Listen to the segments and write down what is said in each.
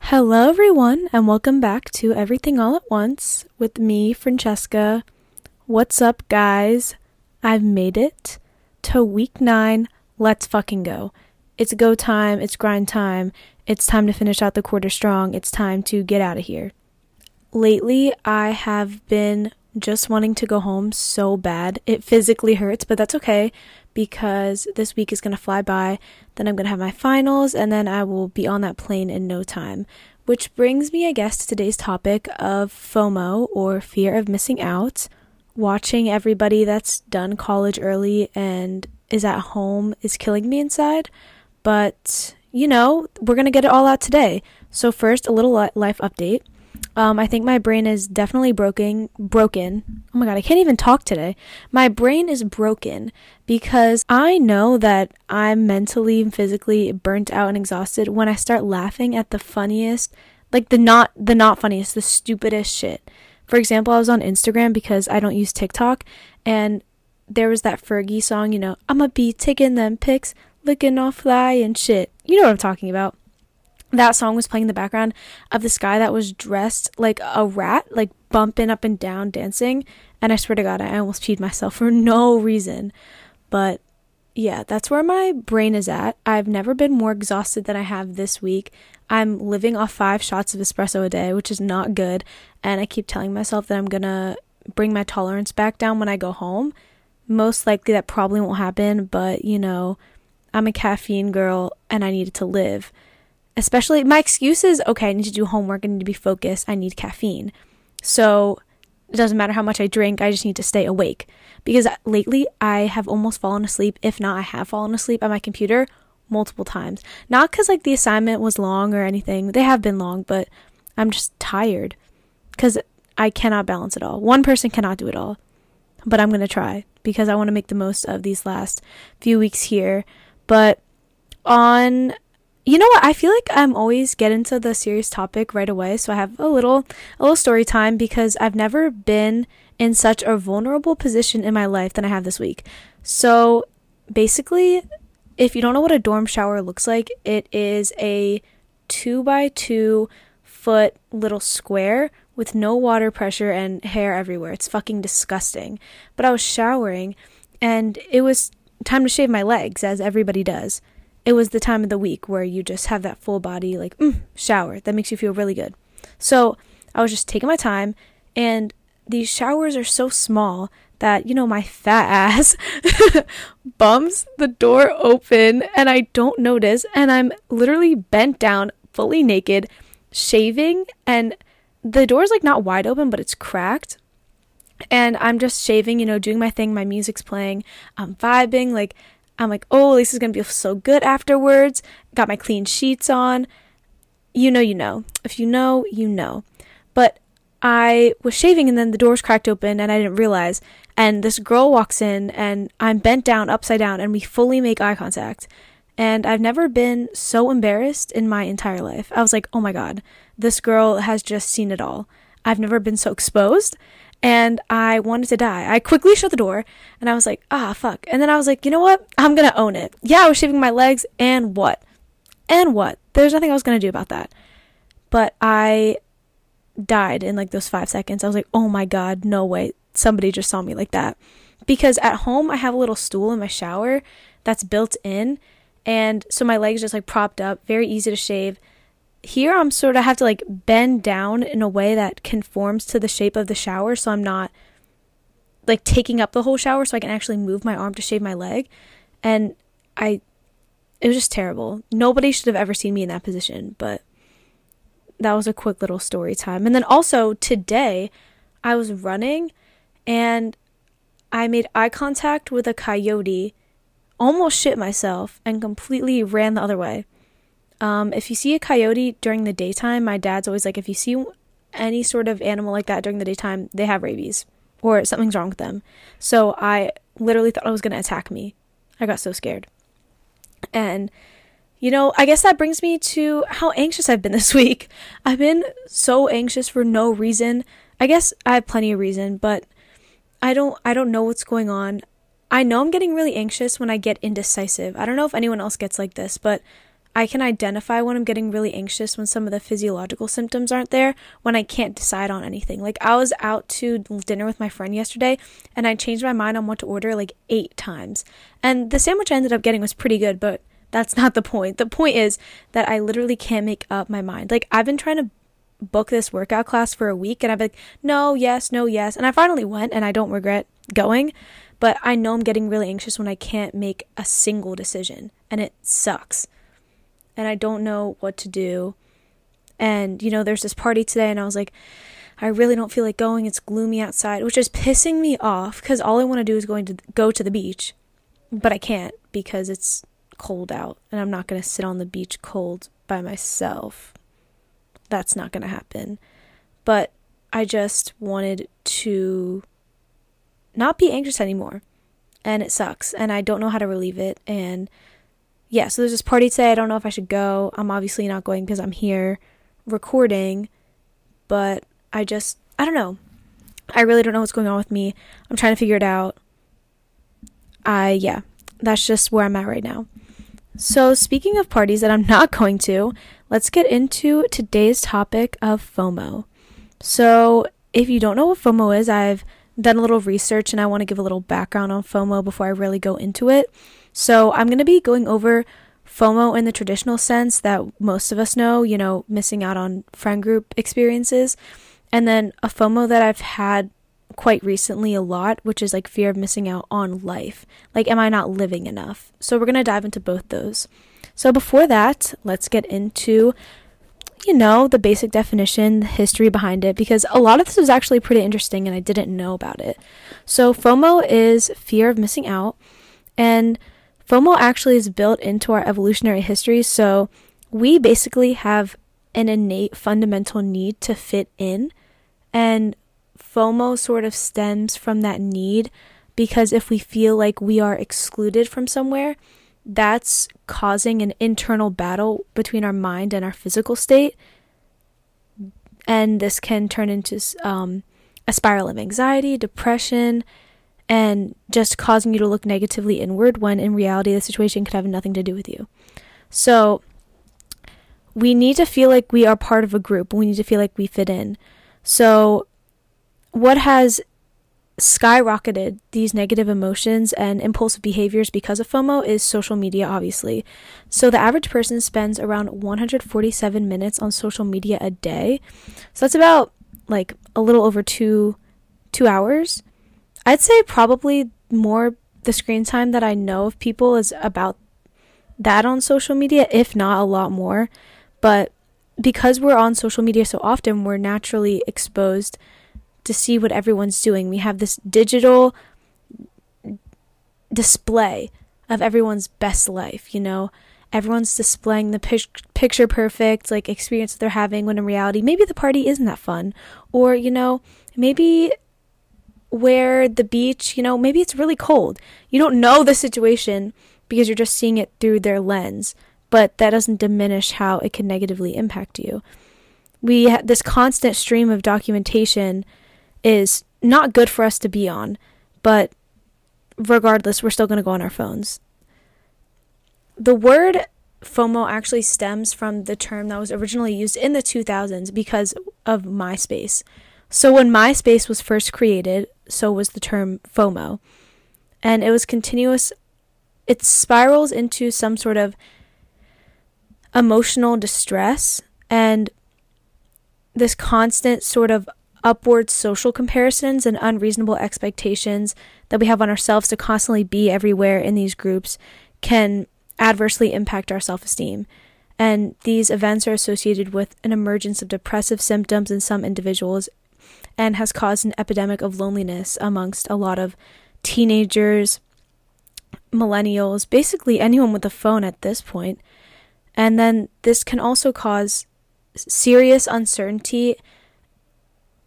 Hello, everyone, and welcome back to Everything All at Once with me, Francesca. What's up, guys? I've made it to week nine. Let's fucking go. It's go time, it's grind time, it's time to finish out the quarter strong, it's time to get out of here. Lately, I have been just wanting to go home so bad. It physically hurts, but that's okay because this week is going to fly by. Then I'm going to have my finals, and then I will be on that plane in no time. Which brings me, I guess, to today's topic of FOMO or fear of missing out. Watching everybody that's done college early and is at home is killing me inside. But, you know, we're going to get it all out today. So, first, a little life update. Um, I think my brain is definitely broken. Broken. Oh my god, I can't even talk today. My brain is broken because I know that I'm mentally and physically burnt out and exhausted when I start laughing at the funniest, like the not the not funniest, the stupidest shit. For example, I was on Instagram because I don't use TikTok, and there was that Fergie song. You know, I'ma be taking them pics, looking all fly and shit. You know what I'm talking about that song was playing in the background of this guy that was dressed like a rat, like bumping up and down, dancing. And I swear to God, I almost peed myself for no reason. But yeah, that's where my brain is at. I've never been more exhausted than I have this week. I'm living off five shots of espresso a day, which is not good. And I keep telling myself that I'm gonna bring my tolerance back down when I go home. Most likely that probably won't happen, but you know, I'm a caffeine girl and I needed to live especially my excuse is okay, I need to do homework, I need to be focused, I need caffeine. So it doesn't matter how much I drink, I just need to stay awake. Because lately I have almost fallen asleep, if not, I have fallen asleep at my computer multiple times. Not because like the assignment was long or anything, they have been long, but I'm just tired because I cannot balance it all. One person cannot do it all, but I'm going to try because I want to make the most of these last few weeks here. But on you know what? I feel like I'm always get into the serious topic right away, so I have a little a little story time because I've never been in such a vulnerable position in my life than I have this week. So, basically, if you don't know what a dorm shower looks like, it is a 2 by 2 foot little square with no water pressure and hair everywhere. It's fucking disgusting. But I was showering and it was time to shave my legs as everybody does it was the time of the week where you just have that full body like mm, shower that makes you feel really good. So I was just taking my time, and these showers are so small that you know my fat ass bumps the door open and I don't notice, and I'm literally bent down, fully naked, shaving, and the door's like not wide open, but it's cracked. And I'm just shaving, you know, doing my thing. My music's playing. I'm vibing, like I'm like, oh, this is gonna feel so good afterwards. Got my clean sheets on. You know, you know. If you know, you know. But I was shaving and then the doors cracked open and I didn't realize. And this girl walks in and I'm bent down, upside down, and we fully make eye contact. And I've never been so embarrassed in my entire life. I was like, oh my god, this girl has just seen it all. I've never been so exposed and I wanted to die. I quickly shut the door and I was like, ah, fuck. And then I was like, you know what? I'm gonna own it. Yeah, I was shaving my legs, and what? And what? There's nothing I was gonna do about that. But I died in like those five seconds. I was like, oh my god, no way. Somebody just saw me like that. Because at home, I have a little stool in my shower that's built in. And so my legs just like propped up, very easy to shave here I'm sort of have to like bend down in a way that conforms to the shape of the shower so I'm not like taking up the whole shower so I can actually move my arm to shave my leg and I it was just terrible. Nobody should have ever seen me in that position, but that was a quick little story time. And then also today I was running and I made eye contact with a coyote, almost shit myself and completely ran the other way. Um, if you see a coyote during the daytime, my dad's always like, if you see any sort of animal like that during the daytime, they have rabies or something's wrong with them. So I literally thought it was going to attack me. I got so scared. And, you know, I guess that brings me to how anxious I've been this week. I've been so anxious for no reason. I guess I have plenty of reason, but I don't I don't know what's going on. I know I'm getting really anxious when I get indecisive. I don't know if anyone else gets like this, but I can identify when I'm getting really anxious when some of the physiological symptoms aren't there, when I can't decide on anything. Like, I was out to dinner with my friend yesterday and I changed my mind on what to order like eight times. And the sandwich I ended up getting was pretty good, but that's not the point. The point is that I literally can't make up my mind. Like, I've been trying to book this workout class for a week and I've been like, no, yes, no, yes. And I finally went and I don't regret going, but I know I'm getting really anxious when I can't make a single decision and it sucks and I don't know what to do. And, you know, there's this party today, and I was like, I really don't feel like going. It's gloomy outside, which is pissing me off because all I want to do is going to go to the beach, but I can't because it's cold out, and I'm not going to sit on the beach cold by myself. That's not going to happen. But I just wanted to not be anxious anymore. And it sucks, and I don't know how to relieve it. And yeah, so there's this party today. I don't know if I should go. I'm obviously not going because I'm here recording, but I just, I don't know. I really don't know what's going on with me. I'm trying to figure it out. I, yeah, that's just where I'm at right now. So, speaking of parties that I'm not going to, let's get into today's topic of FOMO. So, if you don't know what FOMO is, I've done a little research and I want to give a little background on FOMO before I really go into it. So I'm going to be going over FOMO in the traditional sense that most of us know, you know, missing out on friend group experiences. And then a FOMO that I've had quite recently a lot, which is like fear of missing out on life. Like, am I not living enough? So we're going to dive into both those. So before that, let's get into you know, the basic definition, the history behind it, because a lot of this was actually pretty interesting and I didn't know about it. So, FOMO is fear of missing out, and FOMO actually is built into our evolutionary history, so we basically have an innate fundamental need to fit in, and FOMO sort of stems from that need because if we feel like we are excluded from somewhere, that's causing an internal battle between our mind and our physical state. And this can turn into um, a spiral of anxiety, depression, and just causing you to look negatively inward when in reality the situation could have nothing to do with you. So we need to feel like we are part of a group. We need to feel like we fit in. So what has skyrocketed these negative emotions and impulsive behaviors because of FOMO is social media, obviously. So the average person spends around 147 minutes on social media a day. So that's about like a little over two two hours. I'd say probably more the screen time that I know of people is about that on social media, if not a lot more. But because we're on social media so often, we're naturally exposed to see what everyone's doing. We have this digital display of everyone's best life, you know? Everyone's displaying the picture perfect like experience that they're having when in reality maybe the party isn't that fun or you know, maybe where the beach, you know, maybe it's really cold. You don't know the situation because you're just seeing it through their lens, but that doesn't diminish how it can negatively impact you. We this constant stream of documentation is not good for us to be on, but regardless, we're still going to go on our phones. The word FOMO actually stems from the term that was originally used in the 2000s because of MySpace. So when MySpace was first created, so was the term FOMO. And it was continuous, it spirals into some sort of emotional distress and this constant sort of upward social comparisons and unreasonable expectations that we have on ourselves to constantly be everywhere in these groups can adversely impact our self esteem. And these events are associated with an emergence of depressive symptoms in some individuals and has caused an epidemic of loneliness amongst a lot of teenagers, millennials, basically anyone with a phone at this point. And then this can also cause serious uncertainty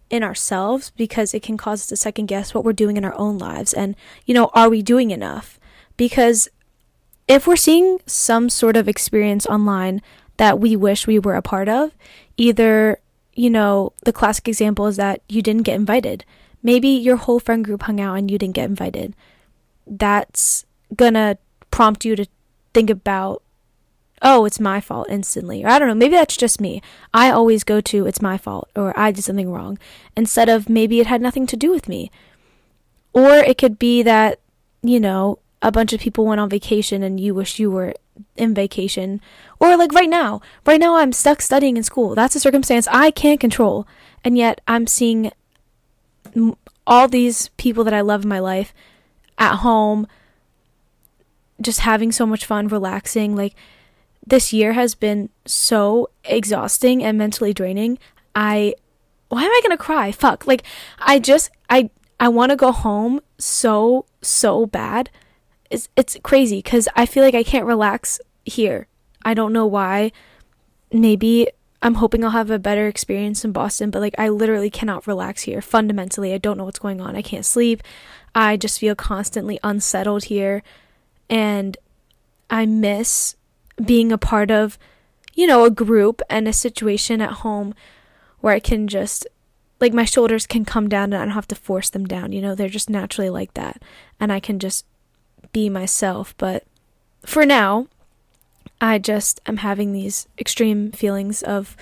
in ourselves because it can cause us to second guess what we're doing in our own lives and you know are we doing enough because if we're seeing some sort of experience online that we wish we were a part of either you know, the classic example is that you didn't get invited. maybe your whole friend group hung out and you didn't get invited. That's gonna prompt you to think about, oh, it's my fault instantly. Or I don't know, maybe that's just me. I always go to, it's my fault, or I did something wrong, instead of maybe it had nothing to do with me. Or it could be that, you know, a bunch of people went on vacation and you wish you were in vacation. Or like right now, right now I'm stuck studying in school. That's a circumstance I can't control. And yet I'm seeing all these people that I love in my life at home just having so much fun, relaxing. Like this year has been so exhausting and mentally draining. I why am I going to cry? Fuck. Like I just I I want to go home so so bad. It's it's crazy cuz I feel like I can't relax here. I don't know why. Maybe I'm hoping I'll have a better experience in Boston, but like I literally cannot relax here. Fundamentally, I don't know what's going on. I can't sleep. I just feel constantly unsettled here and I miss being a part of, you know, a group and a situation at home where I can just like my shoulders can come down and I don't have to force them down. You know, they're just naturally like that. And I can just be myself. But for now, I just am having these extreme feelings of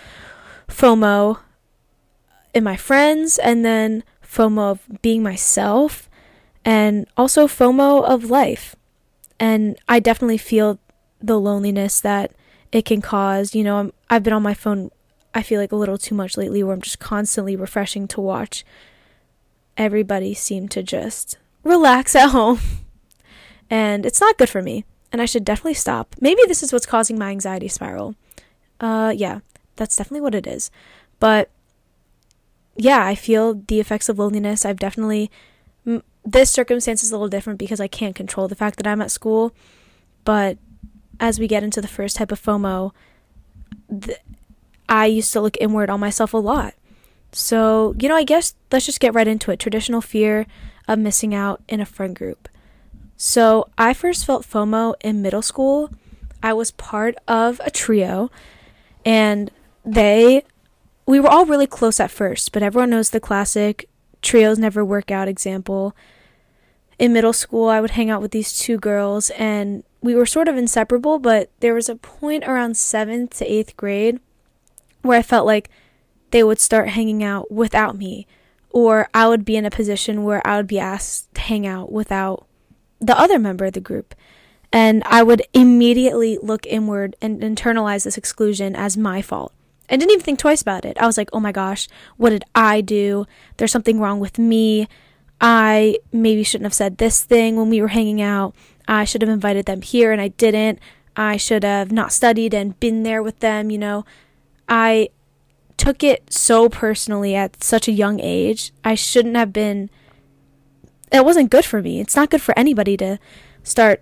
FOMO in my friends and then FOMO of being myself and also FOMO of life. And I definitely feel the loneliness that it can cause. You know, I'm, I've been on my phone, I feel like a little too much lately, where I'm just constantly refreshing to watch everybody seem to just relax at home. And it's not good for me and I should definitely stop. Maybe this is what's causing my anxiety spiral. Uh, yeah, that's definitely what it is. But yeah, I feel the effects of loneliness. I've definitely. M- this circumstance is a little different because I can't control the fact that I'm at school. But as we get into the first type of FOMO, th- I used to look inward on myself a lot. So, you know, I guess let's just get right into it. Traditional fear of missing out in a friend group. So I first felt FOMO in middle school. I was part of a trio, and they, we were all really close at first, but everyone knows the classic trios never work out example. In middle school, I would hang out with these two girls, and we were sort of inseparable, but there was a point around seventh to eighth grade where I felt like they would start hanging out without me, or I would be in a position where I would be asked to hang out without the other member of the group. And I would immediately look inward and internalize this exclusion as my fault. I didn't even think twice about it. I was like, oh my gosh, what did I do? There's something wrong with me. I maybe shouldn't have said this thing when we were hanging out. I should have invited them here and I didn't. I should have not studied and been there with them, you know. I took it so personally at such a young age. I shouldn't have been it wasn't good for me. It's not good for anybody to start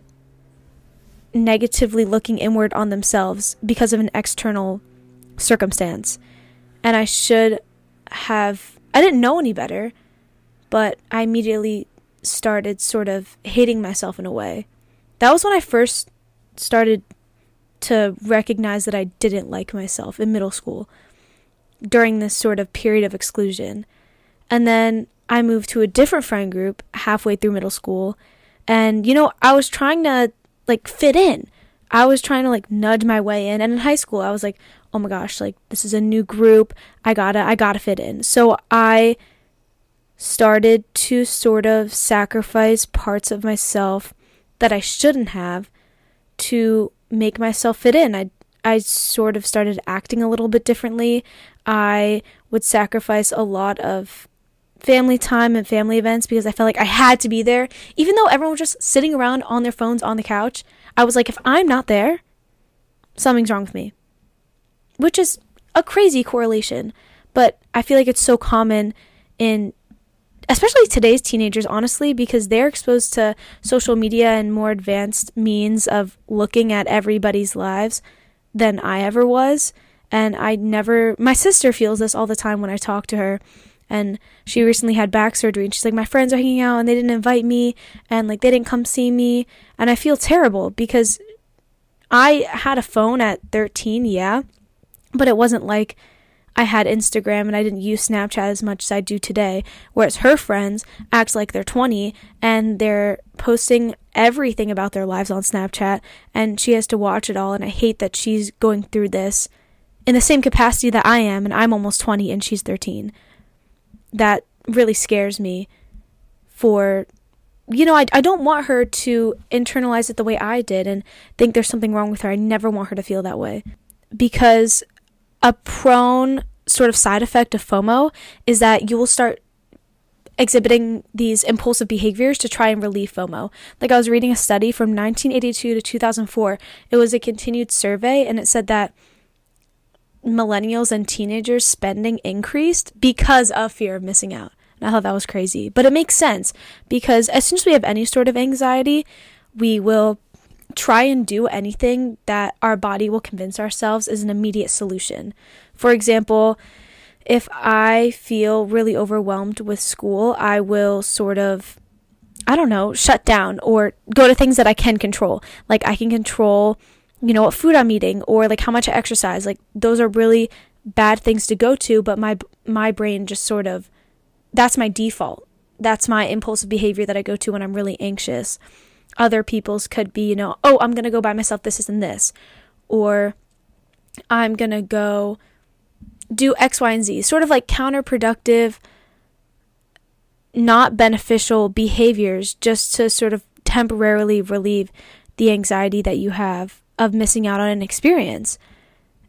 negatively looking inward on themselves because of an external circumstance. And I should have, I didn't know any better, but I immediately started sort of hating myself in a way. That was when I first started to recognize that I didn't like myself in middle school during this sort of period of exclusion. And then I moved to a different friend group halfway through middle school. And, you know, I was trying to like fit in. I was trying to like nudge my way in. And in high school, I was like, oh my gosh, like this is a new group. I gotta, I gotta fit in. So I started to sort of sacrifice parts of myself that I shouldn't have to make myself fit in. I I sort of started acting a little bit differently. I would sacrifice a lot of family time and family events because I felt like I had to be there. Even though everyone was just sitting around on their phones on the couch, I was like, if I'm not there, something's wrong with me. Which is a crazy correlation, but I feel like it's so common in especially today's teenagers, honestly, because they're exposed to social media and more advanced means of looking at everybody's lives than I ever was. And I never, my sister feels this all the time when I talk to her and she recently had back surgery and she's like my friends are hanging out and they didn't invite me and like they didn't come see me and I feel terrible because I had a phone at 13 yeah but it wasn't like I had Instagram and I didn't use Snapchat as much as I do today. Whereas her friends act like they're 20 and they're posting everything about their lives on Snapchat and she has to watch it all. And I hate that she's going through this in the same capacity that I am and I'm almost 20 and she's 13. That really scares me for you know, I, I don't want her to internalize it the way I did and think there's something wrong with her. I never want her to feel that way. Because a prone sort of side effect of FOMO is that you will start exhibiting these impulsive behaviors to try and relieve FOMO. Like I was reading a study from 1982 to 2004. It was a continued survey and it said that millennials and teenagers spending increased because of fear of missing out. And I thought that was crazy. But it makes sense because as soon as we have any sort of anxiety, we will try and do anything that our body will convince ourselves is an immediate solution. For example, if I feel really overwhelmed with school, I will sort of, I don't know, shut down or go to things that I can control. Like I can control, you know, what food I'm eating or like how much I exercise. Like those are really bad things to go to, but my my brain just sort of that's my default. That's my impulsive behavior that I go to when I'm really anxious. Other people's could be, you know, oh, I'm going to go by myself, this, is and this. Or I'm going to go do X, Y, and Z. Sort of like counterproductive, not beneficial behaviors just to sort of temporarily relieve the anxiety that you have of missing out on an experience.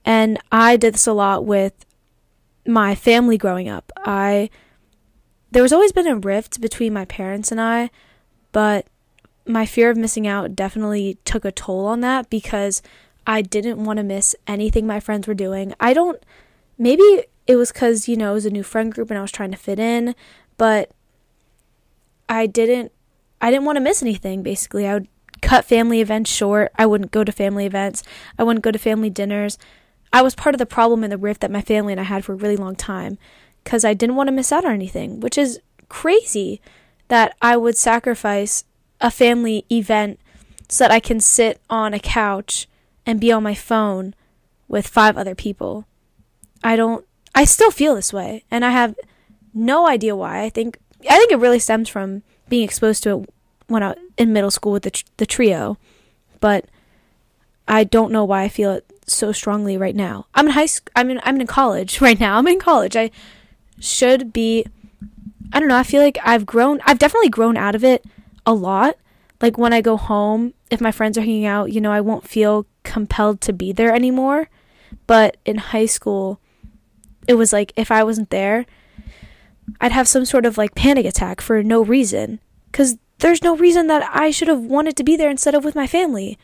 And I did this a lot with my family growing up. I there was always been a rift between my parents and I, but my fear of missing out definitely took a toll on that because I didn't want to miss anything my friends were doing. I don't, maybe it was because, you know, it was a new friend group and I was trying to fit in, but I didn't, I didn't want to miss anything basically. I would cut family events short. I wouldn't go to family events. I wouldn't go to family dinners. I was part of the problem in the rift that my family and I had for a really long time because I didn't want to miss out on anything, which is crazy that I would sacrifice a family event so that I can sit on a couch and be on my phone with five other people. I don't I still feel this way and I have no idea why. I think I think it really stems from being exposed to it when I in middle school with the the trio, but I don't know why I feel it so strongly right now. I'm in high school. I'm in I'm in college right now. I'm in college. I should be I don't know, I feel like I've grown I've definitely grown out of it a lot. Like when I go home, if my friends are hanging out, you know, I won't feel compelled to be there anymore. But in high school, it was like if I wasn't there, I'd have some sort of like panic attack for no reason. Because there's no reason that I should have wanted to be there instead of with my family.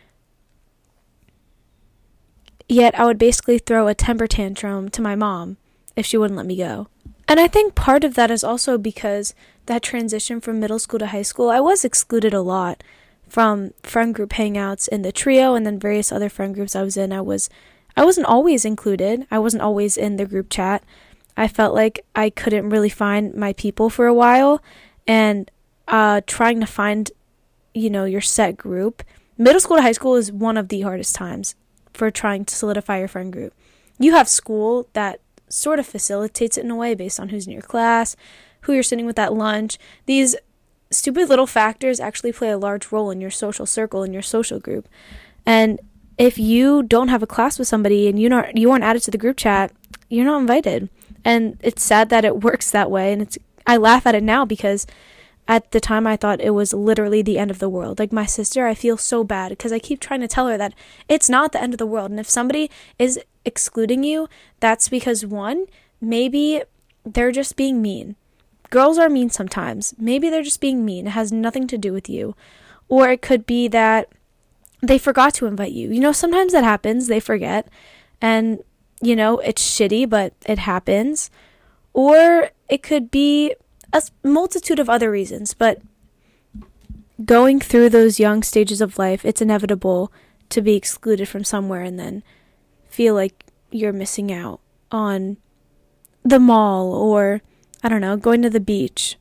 Yet I would basically throw a temper tantrum to my mom if she wouldn't let me go. And I think part of that is also because that transition from middle school to high school, I was excluded a lot from friend group hangouts in the trio and then various other friend groups I was in. I was I wasn't always included. I wasn't always in the group chat. I felt like I couldn't really find my people for a while and uh, trying to find you know your set group. Middle school to high school is one of the hardest times for trying to solidify your friend group. You have school that sort of facilitates it in a way based on who's in your class, who you're sitting with at lunch. These stupid little factors actually play a large role in your social circle in your social group. And if you don't have a class with somebody and you not you aren't added to the group chat, you're not invited. And it's sad that it works that way and it's I laugh at it now because at the time I thought it was literally the end of the world. Like my sister, I feel so bad because I keep trying to tell her that it's not the end of the world. And if somebody is excluding you, that's because one, maybe they're just being mean. Girls are mean sometimes. Maybe they're just being mean. It has nothing to do with you. Or it could be that they forgot to invite you. You know, sometimes that happens. They forget. And, you know, it's shitty, but it happens. Or it could be a multitude of other reasons. But going through those young stages of life, it's inevitable to be excluded from somewhere and then feel like you're missing out on the mall or, I don't know, going to the beach.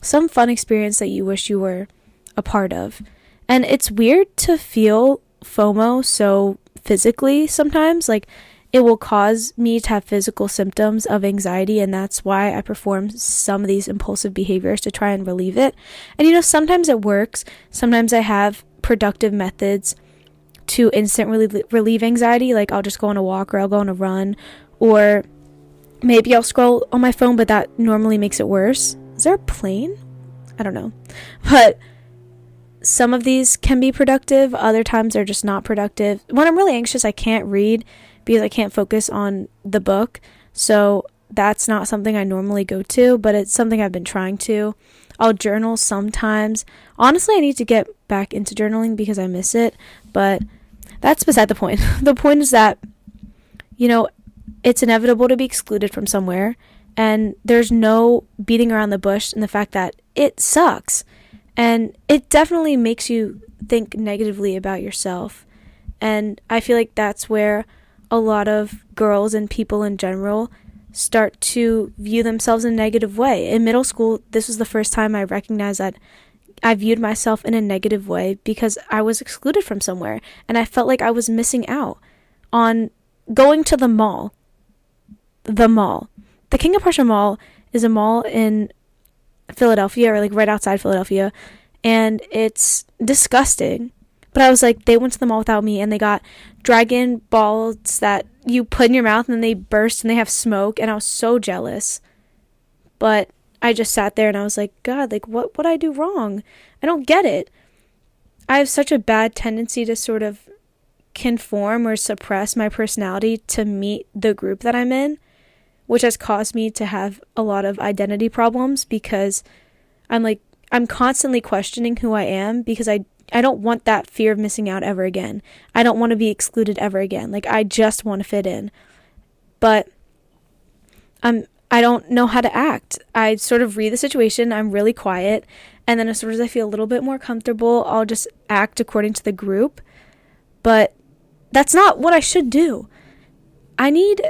Some fun experience that you wish you were a part of. And it's weird to feel FOMO so physically sometimes. Like, it will cause me to have physical symptoms of anxiety, and that's why I perform some of these impulsive behaviors to try and relieve it. And you know, sometimes it works, sometimes I have productive methods to instantly relieve anxiety, like I'll just go on a walk or I'll go on a run, or maybe I'll scroll on my phone, but that normally makes it worse. Is there a plane? I don't know. But some of these can be productive, other times they're just not productive. When I'm really anxious, I can't read because I can't focus on the book. So that's not something I normally go to, but it's something I've been trying to. I'll journal sometimes. Honestly, I need to get back into journaling because I miss it, but that's beside the point. the point is that, you know, it's inevitable to be excluded from somewhere, and there's no beating around the bush in the fact that it sucks. And it definitely makes you think negatively about yourself. And I feel like that's where a lot of girls and people in general start to view themselves in a negative way. In middle school, this was the first time I recognized that I viewed myself in a negative way because I was excluded from somewhere and I felt like I was missing out on going to the mall. The mall. The King of Prussia Mall is a mall in Philadelphia or like right outside Philadelphia and it's disgusting. But I was like, they went to the mall without me and they got dragon balls that you put in your mouth and then they burst and they have smoke and I was so jealous. But I just sat there and I was like, God, like what what I do wrong? I don't get it. I have such a bad tendency to sort of conform or suppress my personality to meet the group that I'm in, which has caused me to have a lot of identity problems because I'm like I'm constantly questioning who I am because I I don't want that fear of missing out ever again. I don't want to be excluded ever again. Like I just want to fit in. But I'm I don't know how to act. I sort of read the situation, I'm really quiet, and then as soon as I feel a little bit more comfortable, I'll just act according to the group. But that's not what I should do. I need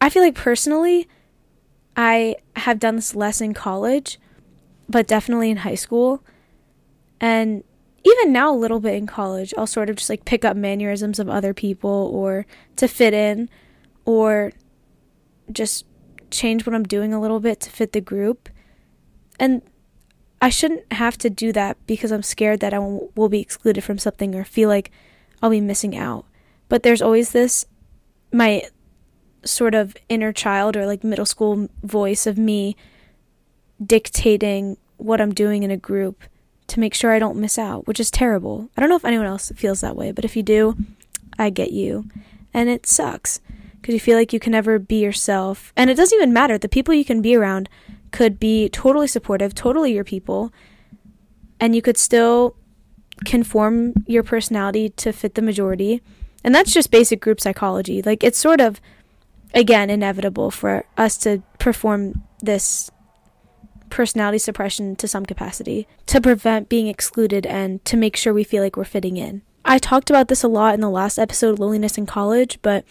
I feel like personally I have done this less in college, but definitely in high school. And even now a little bit in college, I'll sort of just like pick up mannerisms of other people or to fit in or just change what I'm doing a little bit to fit the group. And I shouldn't have to do that because I'm scared that I will be excluded from something or feel like I'll be missing out. But there's always this, my sort of inner child or like middle school voice of me dictating what I'm doing in a group to make sure I don't miss out, which is terrible. I don't know if anyone else feels that way, but if you do, I get you. And it sucks because you feel like you can never be yourself. And it doesn't even matter. The people you can be around could be totally supportive, totally your people, and you could still conform your personality to fit the majority. And that's just basic group psychology. Like, it's sort of, again, inevitable for us to perform this personality suppression to some capacity to prevent being excluded and to make sure we feel like we're fitting in. I talked about this a lot in the last episode, Loneliness in College, but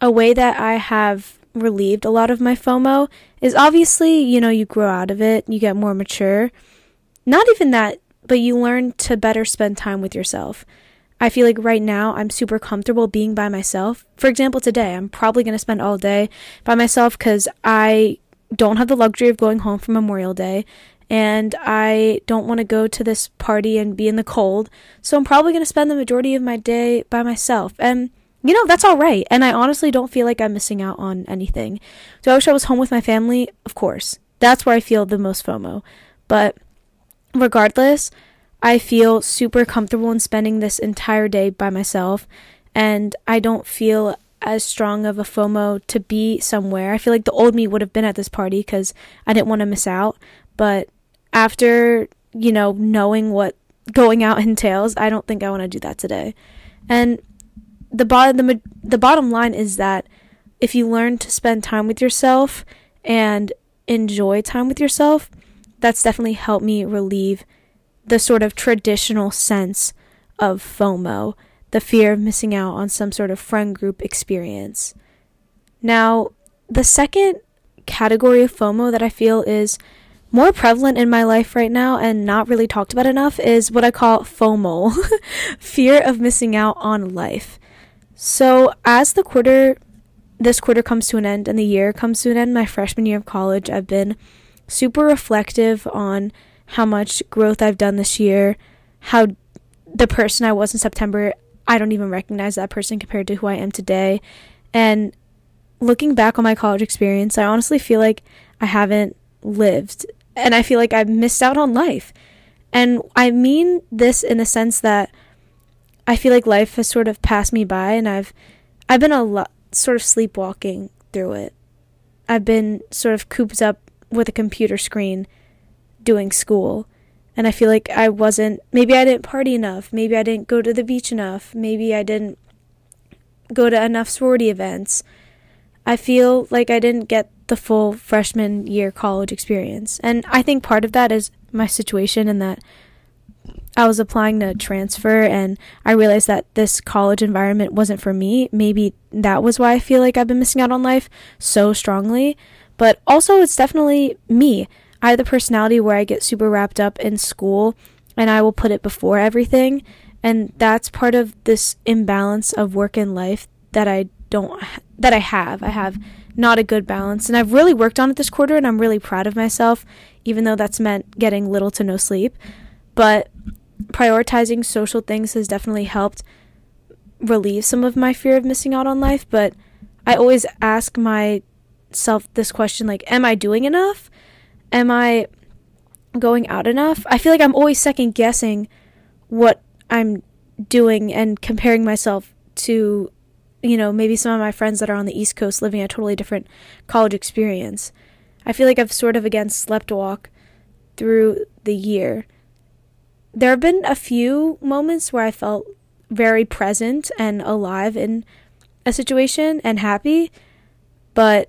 a way that I have relieved a lot of my FOMO is obviously, you know, you grow out of it, you get more mature. Not even that, but you learn to better spend time with yourself. I feel like right now I'm super comfortable being by myself. For example, today I'm probably going to spend all day by myself because I don't have the luxury of going home for Memorial Day and I don't want to go to this party and be in the cold. So I'm probably going to spend the majority of my day by myself. And you know, that's all right. And I honestly don't feel like I'm missing out on anything. Do I wish I was home with my family? Of course. That's where I feel the most FOMO. But regardless, I feel super comfortable in spending this entire day by myself. And I don't feel as strong of a FOMO to be somewhere. I feel like the old me would have been at this party because I didn't want to miss out. But after, you know, knowing what going out entails, I don't think I want to do that today. And the bottom the the bottom line is that if you learn to spend time with yourself and enjoy time with yourself, that's definitely helped me relieve the sort of traditional sense of FOMO, the fear of missing out on some sort of friend group experience. Now, the second category of FOMO that I feel is more prevalent in my life right now and not really talked about enough is what I call FOMOL, fear of missing out on life. So, as the quarter, this quarter comes to an end and the year comes to an end, my freshman year of college, I've been super reflective on how much growth I've done this year, how the person I was in September, I don't even recognize that person compared to who I am today. And looking back on my college experience, I honestly feel like I haven't lived and I feel like I've missed out on life. And I mean this in the sense that I feel like life has sort of passed me by and I've I've been a lot sort of sleepwalking through it. I've been sort of cooped up with a computer screen doing school. And I feel like I wasn't maybe I didn't party enough, maybe I didn't go to the beach enough, maybe I didn't go to enough sorority events. I feel like I didn't get the full freshman year college experience. And I think part of that is my situation and that I was applying to transfer and I realized that this college environment wasn't for me. Maybe that was why I feel like I've been missing out on life so strongly. But also, it's definitely me. I have the personality where I get super wrapped up in school and I will put it before everything. And that's part of this imbalance of work and life that I don't, that I have. I have not a good balance. And I've really worked on it this quarter and I'm really proud of myself, even though that's meant getting little to no sleep. But prioritizing social things has definitely helped relieve some of my fear of missing out on life. But I always ask myself this question like, am I doing enough? Am I going out enough? I feel like I'm always second guessing what I'm doing and comparing myself to, you know, maybe some of my friends that are on the East Coast living a totally different college experience. I feel like I've sort of again slept walk through the year there have been a few moments where I felt very present and alive in a situation and happy, but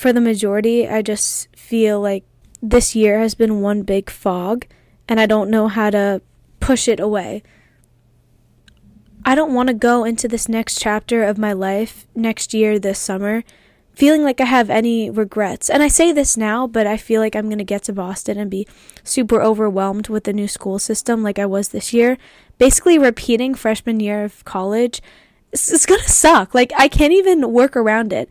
for the majority, I just feel like this year has been one big fog and I don't know how to push it away. I don't want to go into this next chapter of my life next year, this summer, feeling like I have any regrets. And I say this now, but I feel like I'm going to get to Boston and be super overwhelmed with the new school system like I was this year. Basically, repeating freshman year of college it's, going to suck. Like, I can't even work around it.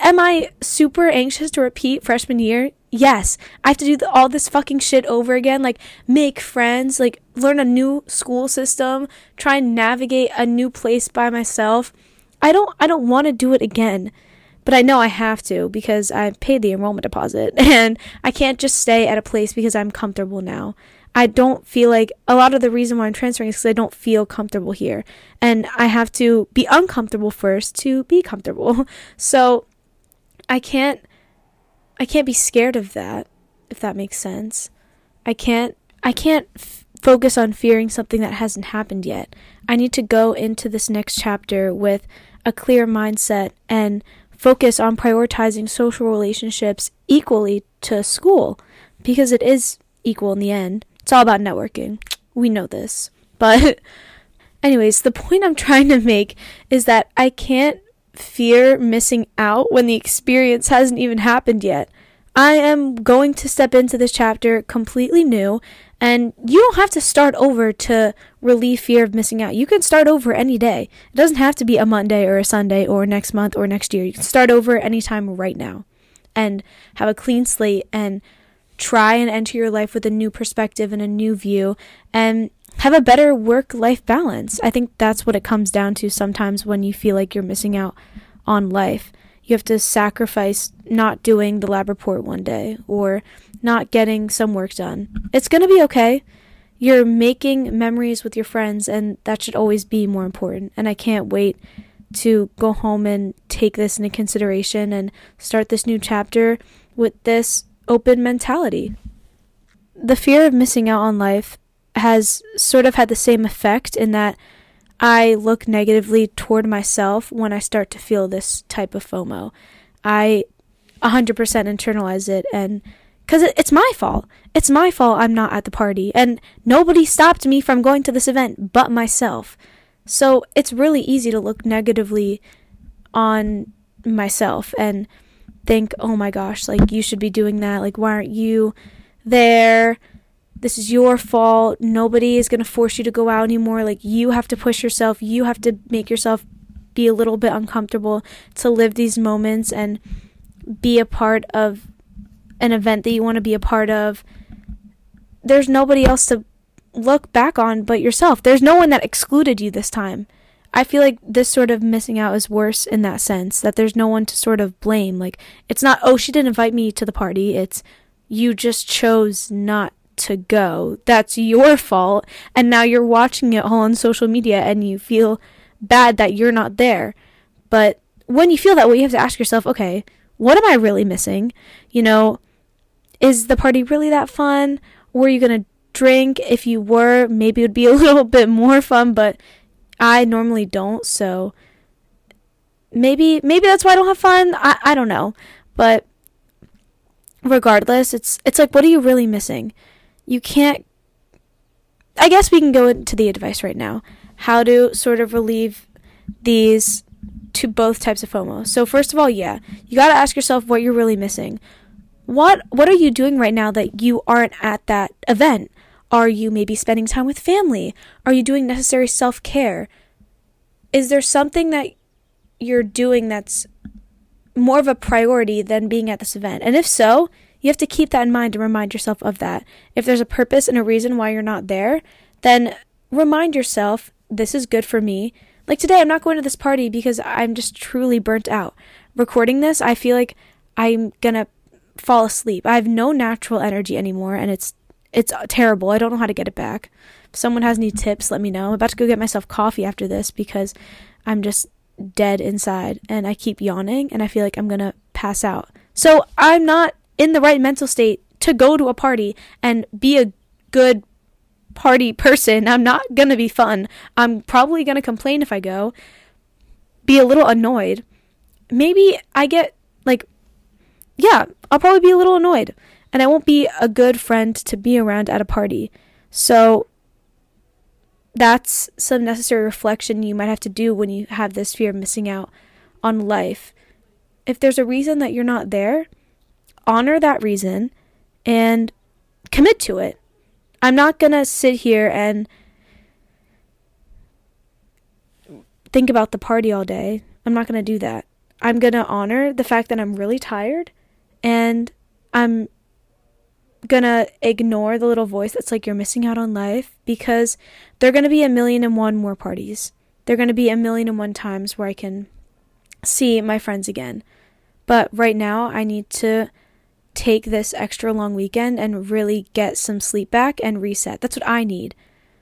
Am I super anxious to repeat freshman year? Yes. I have to do the, all this fucking shit over again, like make friends, like learn a new school system, try and navigate a new place by myself. I don't I don't want to do it again but I know I have to because I paid the enrollment deposit and I can't just stay at a place because I'm comfortable now. I don't feel like a lot of the reason why I'm transferring is because I don't feel comfortable here. And I have to be uncomfortable first to be comfortable. So I can't I can't be scared of that if that makes sense. I can't I can't f- focus on fearing something that hasn't happened yet. I need to go into this next chapter with a clear mindset and focus on prioritizing social relationships equally to school because it is equal in the end. It's all about networking. We know this. But, anyways, the point I'm trying to make is that I can't fear missing out when the experience hasn't even happened yet. I am going to step into this chapter completely new and you don't have to start over to relieve fear of missing out. You can start over any day. It doesn't have to be a Monday or a Sunday or next month or next year. You can start over anytime right now and have a clean slate and try and enter your life with a new perspective and a new view and have a better work life balance. I think that's what it comes down to sometimes when you feel like you're missing out on life. You have to sacrifice not doing the lab report one day or not getting some work done. It's going to be okay. You're making memories with your friends, and that should always be more important. And I can't wait to go home and take this into consideration and start this new chapter with this open mentality. The fear of missing out on life has sort of had the same effect in that I look negatively toward myself when I start to feel this type of FOMO. I 100% internalize it and because it's my fault. It's my fault I'm not at the party, and nobody stopped me from going to this event but myself. So it's really easy to look negatively on myself and think, oh my gosh, like you should be doing that. Like, why aren't you there? This is your fault. Nobody is going to force you to go out anymore. Like, you have to push yourself. You have to make yourself be a little bit uncomfortable to live these moments and be a part of an event that you want to be a part of, there's nobody else to look back on but yourself. There's no one that excluded you this time. I feel like this sort of missing out is worse in that sense that there's no one to sort of blame. Like, it's not, oh, she didn't invite me to the party. It's, you just chose not to go. That's your fault. And now you're watching it all on social media and you feel bad that you're not there. But when you feel that way, you have to ask yourself, okay, what am I really missing? You know, is the party really that fun? Were you going to drink? If you were, maybe it would be a little bit more fun, but I normally don't, so maybe maybe that's why I don't have fun. I, I don't know. But regardless, it's it's like what are you really missing? You can't I guess we can go into the advice right now. How to sort of relieve these to both types of FOMO. So first of all, yeah, you got to ask yourself what you're really missing. What what are you doing right now that you aren't at that event? Are you maybe spending time with family? Are you doing necessary self care? Is there something that you're doing that's more of a priority than being at this event? And if so, you have to keep that in mind and remind yourself of that. If there's a purpose and a reason why you're not there, then remind yourself this is good for me. Like today, I'm not going to this party because I'm just truly burnt out. Recording this, I feel like I'm gonna fall asleep. I have no natural energy anymore, and it's it's terrible. I don't know how to get it back. If someone has any tips, let me know. I'm about to go get myself coffee after this because I'm just dead inside and I keep yawning and I feel like I'm to pass out. So I'm not in the right mental state to go to a party and be a good party person. I'm not going to be fun. I'm probably going to complain if I go, be a little annoyed. Maybe I get like, yeah, I'll probably be a little annoyed and I won't be a good friend to be around at a party. So that's some necessary reflection you might have to do when you have this fear of missing out on life. If there's a reason that you're not there, honor that reason and commit to it. I'm not going to sit here and think about the party all day. I'm not going to do that. I'm going to honor the fact that I'm really tired and I'm gonna ignore the little voice that's like you're missing out on life because there are gonna be a million and one more parties. There are gonna be a million and one times where I can see my friends again. But right now, I need to take this extra long weekend and really get some sleep back and reset. That's what I need.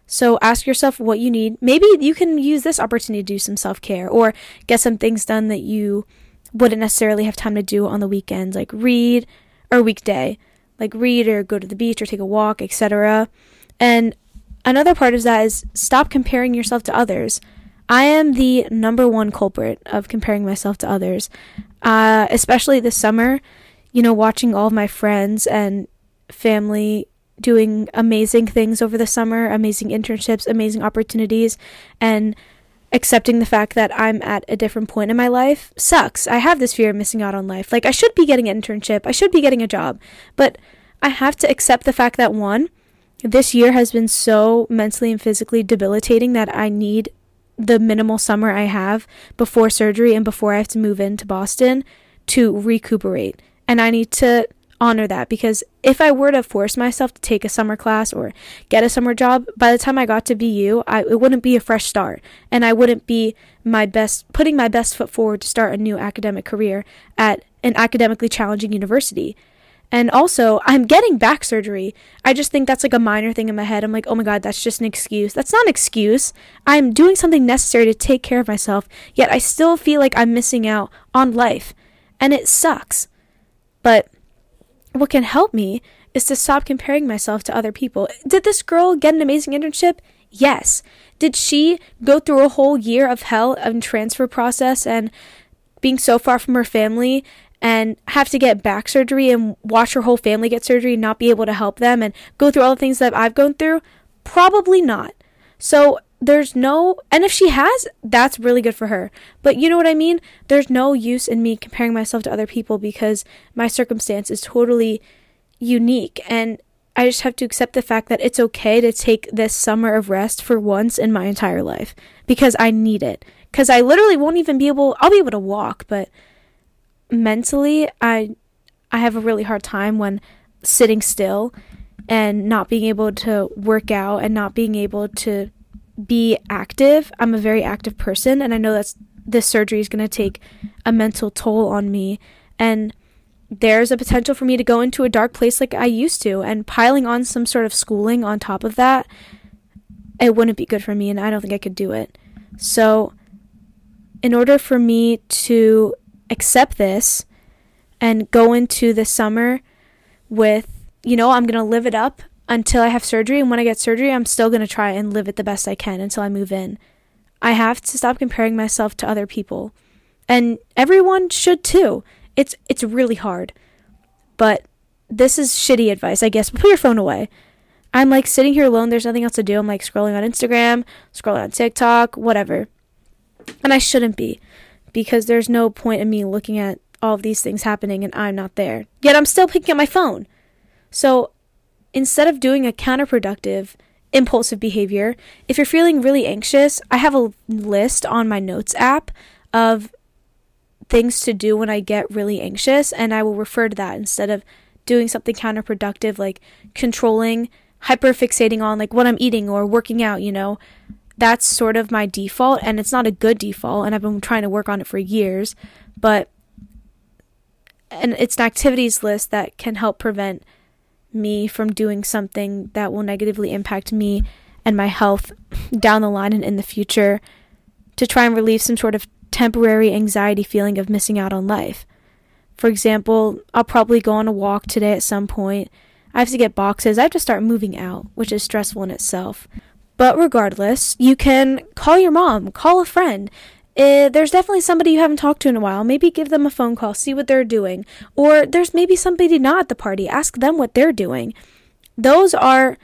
So ask yourself what you need. Maybe you can use this opportunity to do some self care or get some things done that you wouldn't necessarily have time to do on the weekends, like read or weekday like read or go to the beach or take a walk, etc. And another part of that is stop comparing yourself to others. I am the number one culprit of comparing myself to others, uh, especially this summer. You know, watching all of my friends and family doing amazing things over the summer, amazing internships, amazing opportunities, and accepting the fact that I'm at a different point in my life sucks. I have this fear of missing out on life. Like, I should be getting an internship, I should be getting a job, but I have to accept the fact that one, this year has been so mentally and physically debilitating that I need the minimal summer I have before surgery and before I have to move into Boston to recuperate. And I need to honor that because if I were to force myself to take a summer class or get a summer job, by the time I got to BU, I, it wouldn't be a fresh start and I wouldn't be my best, putting my best foot forward to start a new academic career at an academically challenging university. And also, I'm getting back surgery. I just think that's like a minor thing in my head. I'm like, oh my God, that's just an excuse. That's not an excuse. I'm doing something necessary to take care of myself, yet I still feel like I'm missing out on life. And it sucks. But what can help me is to stop comparing myself to other people. Did this girl get an amazing internship? Yes. Did she go through a whole year of hell and transfer process and being so far from her family and have to get back surgery and watch her whole family get surgery and not be able to help them and go through all the things that I've gone through? Probably not. So there's no and if she has that's really good for her. But you know what i mean? There's no use in me comparing myself to other people because my circumstance is totally unique. And i just have to accept the fact that it's okay to take this summer of rest for once in my entire life because i need it. Cuz I literally won't even be able I'll be able to walk, but mentally I I have a really hard time when sitting still and not being able to work out and not being able to be active. I'm a very active person and I know that this surgery is going to take a mental toll on me and there's a potential for me to go into a dark place like I used to and piling on some sort of schooling on top of that it wouldn't be good for me and I don't think I could do it. So in order for me to accept this and go into the summer with you know, I'm going to live it up until I have surgery and when I get surgery, I'm still going to try and live it the best I can until I move in. I have to stop comparing myself to other people. And everyone should too. It's it's really hard. But this is shitty advice, I guess. But put your phone away. I'm like sitting here alone, there's nothing else to do. I'm like scrolling on Instagram, scrolling on TikTok, whatever. And I shouldn't be because there's no point in me looking at all of these things happening and I'm not there. Yet I'm still picking up my phone. So instead of doing a counterproductive impulsive behavior, if you're feeling really anxious, I have a list on my notes app of things to do when I get really anxious, and I will refer to that instead of doing something counterproductive like controlling, hyperfixating on like what I'm eating or working out, you know. That's sort of my default, and it's not a good default, and I've been trying to work on it for years, but and it's an activities list that can help prevent me from doing something that will negatively impact me and my health down the line and in the future to try and relieve some sort of temporary anxiety feeling of missing out on life. For example, I'll probably go on a walk today at some point. I have to get boxes. I have to start moving out, which is stressful in itself. But regardless, you can call your mom, call a friend. Uh, there's definitely somebody you haven't talked to in a while. Maybe give them a phone call, see what they're doing. Or there's maybe somebody not at the party. Ask them what they're doing. Those are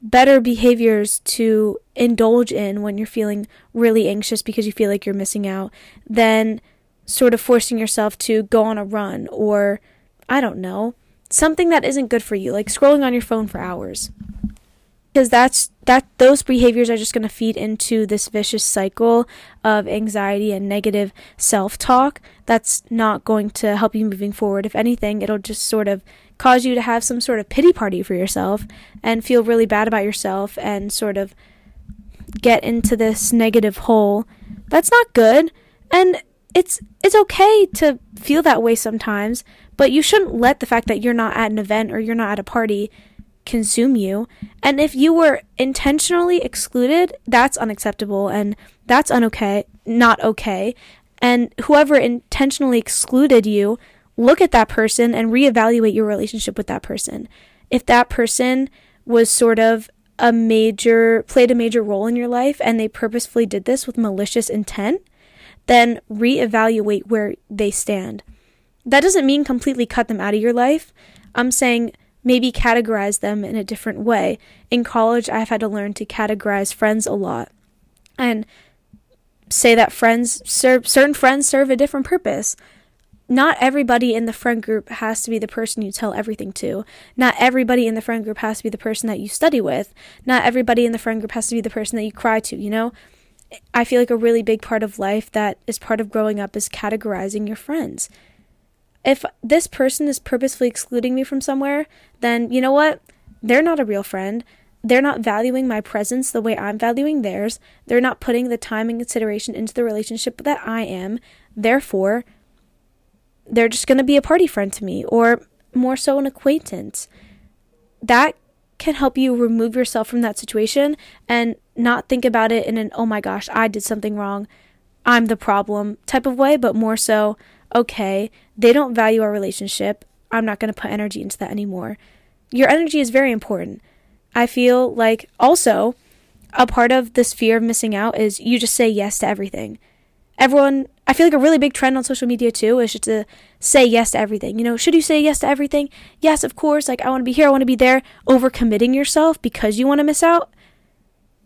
better behaviors to indulge in when you're feeling really anxious because you feel like you're missing out than sort of forcing yourself to go on a run or, I don't know, something that isn't good for you, like scrolling on your phone for hours because that's that those behaviors are just going to feed into this vicious cycle of anxiety and negative self-talk. That's not going to help you moving forward. If anything it'll just sort of cause you to have some sort of pity party for yourself and feel really bad about yourself and sort of get into this negative hole. That's not good. And it's it's okay to feel that way sometimes but you shouldn't let the fact that you're not at an event or you're not at a party consume you. And if you were intentionally excluded, that's unacceptable and that's unokay, not okay. And whoever intentionally excluded you, look at that person and reevaluate your relationship with that person. If that person was sort of a major played a major role in your life and they purposefully did this with malicious intent, then reevaluate where they stand. That doesn't mean completely cut them out of your life. I'm saying maybe categorize them in a different way. In college, I've had to learn to categorize friends a lot and say that friends serve certain friends serve a different purpose. Not everybody in the friend group has to be the person you tell everything to. Not everybody in the friend group has to be the person that you study with. Not everybody in the friend group has to be the person that you cry to, you know? I feel like a really big part of life that is part of growing up is categorizing your friends if this person is purposefully excluding me from somewhere, then you know what? They're not a real friend. They're not valuing my presence the way I'm valuing theirs. They're not putting the time and consideration into the relationship that I am. Therefore, they're just going to be a party friend to me or more so an acquaintance. That can help you remove yourself from that situation and not think about it in an oh my gosh, I did something wrong. I'm the problem type of way, but more so okay, they don't value our relationship. I'm not going to put energy into that anymore. Your energy is very important. I feel like also a part of this fear of missing out is you just say yes to everything. Everyone, I feel like a really big trend on social media too is just to say yes to everything. You know, should you say yes to everything? Yes, of course. Like, I want to be here, I want to be there. Overcommitting yourself because you want to miss out.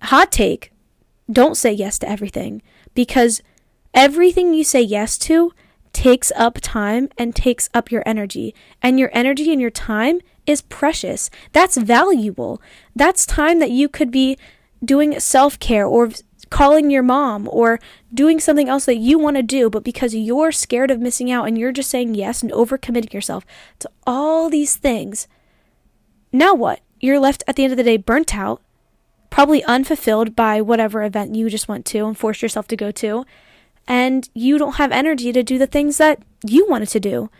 Hot take don't say yes to everything because everything you say yes to takes up time and takes up your energy. And your energy and your time is precious. That's valuable. That's time that you could be doing self care or calling your mom or doing something else that you want to do, but because you're scared of missing out and you're just saying yes and overcommitting yourself to all these things, now what? You're left at the end of the day burnt out, probably unfulfilled by whatever event you just went to and forced yourself to go to, and you don't have energy to do the things that you wanted to do.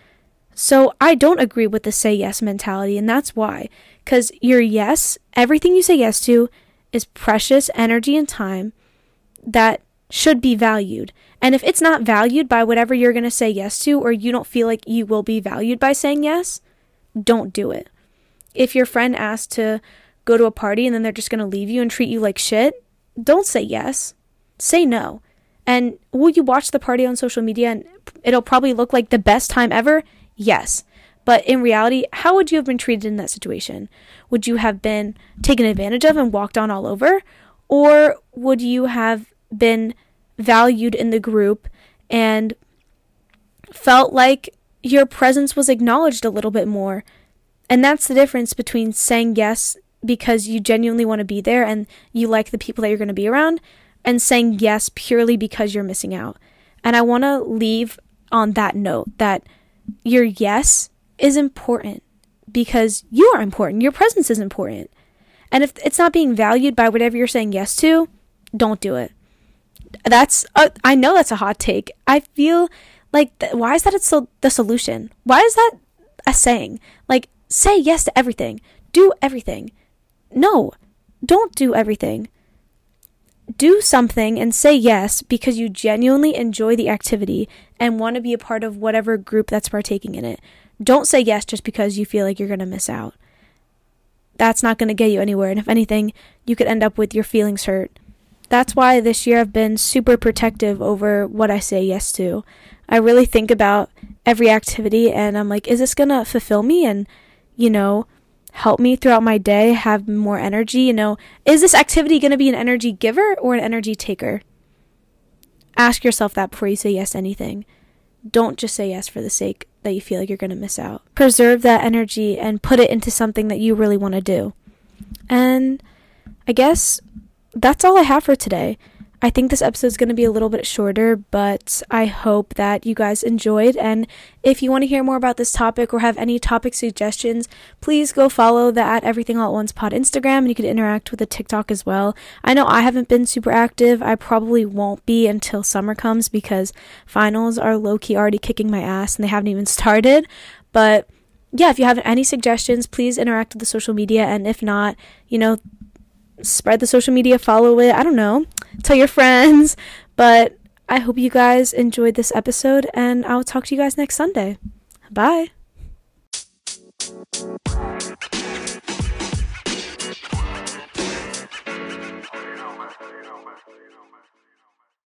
So I don't agree with the say yes mentality, and that's why. Because your yes, everything you say yes to, is precious energy and time that should be valued. And if it's not valued by whatever you're going to say yes to, or you don't feel like you will be valued by saying yes, don't do it. If your friend asks to go to a party and then they're just going to leave you and treat you like shit, don't say yes. Say no. And will you watch the party on social media and it'll probably look like the best time ever? Yes. But in reality, how would you have been treated in that situation? Would you have been taken advantage of and walked on all over? Or would you have been valued in the group and felt like your presence was acknowledged a little bit more? And that's the difference between saying yes because you genuinely want to be there and you like the people that you're going to be around and saying yes purely because you're missing out. And I want to leave on that note that your yes is important because you are important. Your presence is important. And if it's not being valued by whatever you're saying yes to, don't do it. That's a, I know that's a hot take. I feel like th- why is that it's so the solution? Why is that a saying? Like say yes to everything. Do everything. No. Don't do everything. Do something and say yes because you genuinely enjoy the activity and want to be a part of whatever group that's partaking in it. Don't say yes just because you feel like you're going to miss out. That's not going to get you anywhere. And if anything, you could end up with your feelings hurt. That's why this year I've been super protective over what I say yes to. I really think about every activity and I'm like, is this going to fulfill me and, you know, help me throughout my day have more energy? You know, is this activity going to be an energy giver or an energy taker? Ask yourself that before you say yes to anything. Don't just say yes for the sake that you feel like you're going to miss out. Preserve that energy and put it into something that you really want to do. And I guess that's all I have for today. I think this episode is going to be a little bit shorter, but I hope that you guys enjoyed. And if you want to hear more about this topic or have any topic suggestions, please go follow the at Everything All at Once Pod Instagram and you can interact with the TikTok as well. I know I haven't been super active. I probably won't be until summer comes because finals are low key already kicking my ass and they haven't even started. But yeah, if you have any suggestions, please interact with the social media. And if not, you know, spread the social media, follow it. I don't know. Tell your friends. But I hope you guys enjoyed this episode, and I'll talk to you guys next Sunday. Bye.